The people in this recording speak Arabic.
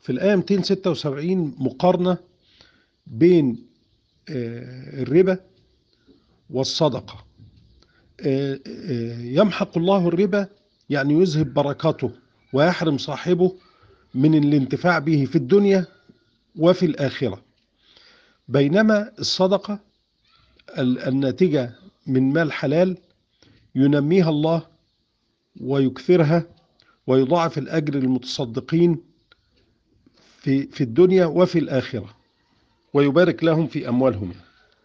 في الآية 276 مقارنة بين آه، الربا والصدقة. آه، آه، يمحق الله الربا يعني يذهب بركاته ويحرم صاحبه من الانتفاع به في الدنيا وفي الآخرة. بينما الصدقة الناتجة من مال حلال ينميها الله ويكثرها ويضاعف الأجر للمتصدقين في في الدنيا وفي الآخرة ويبارك لهم في أموالهم.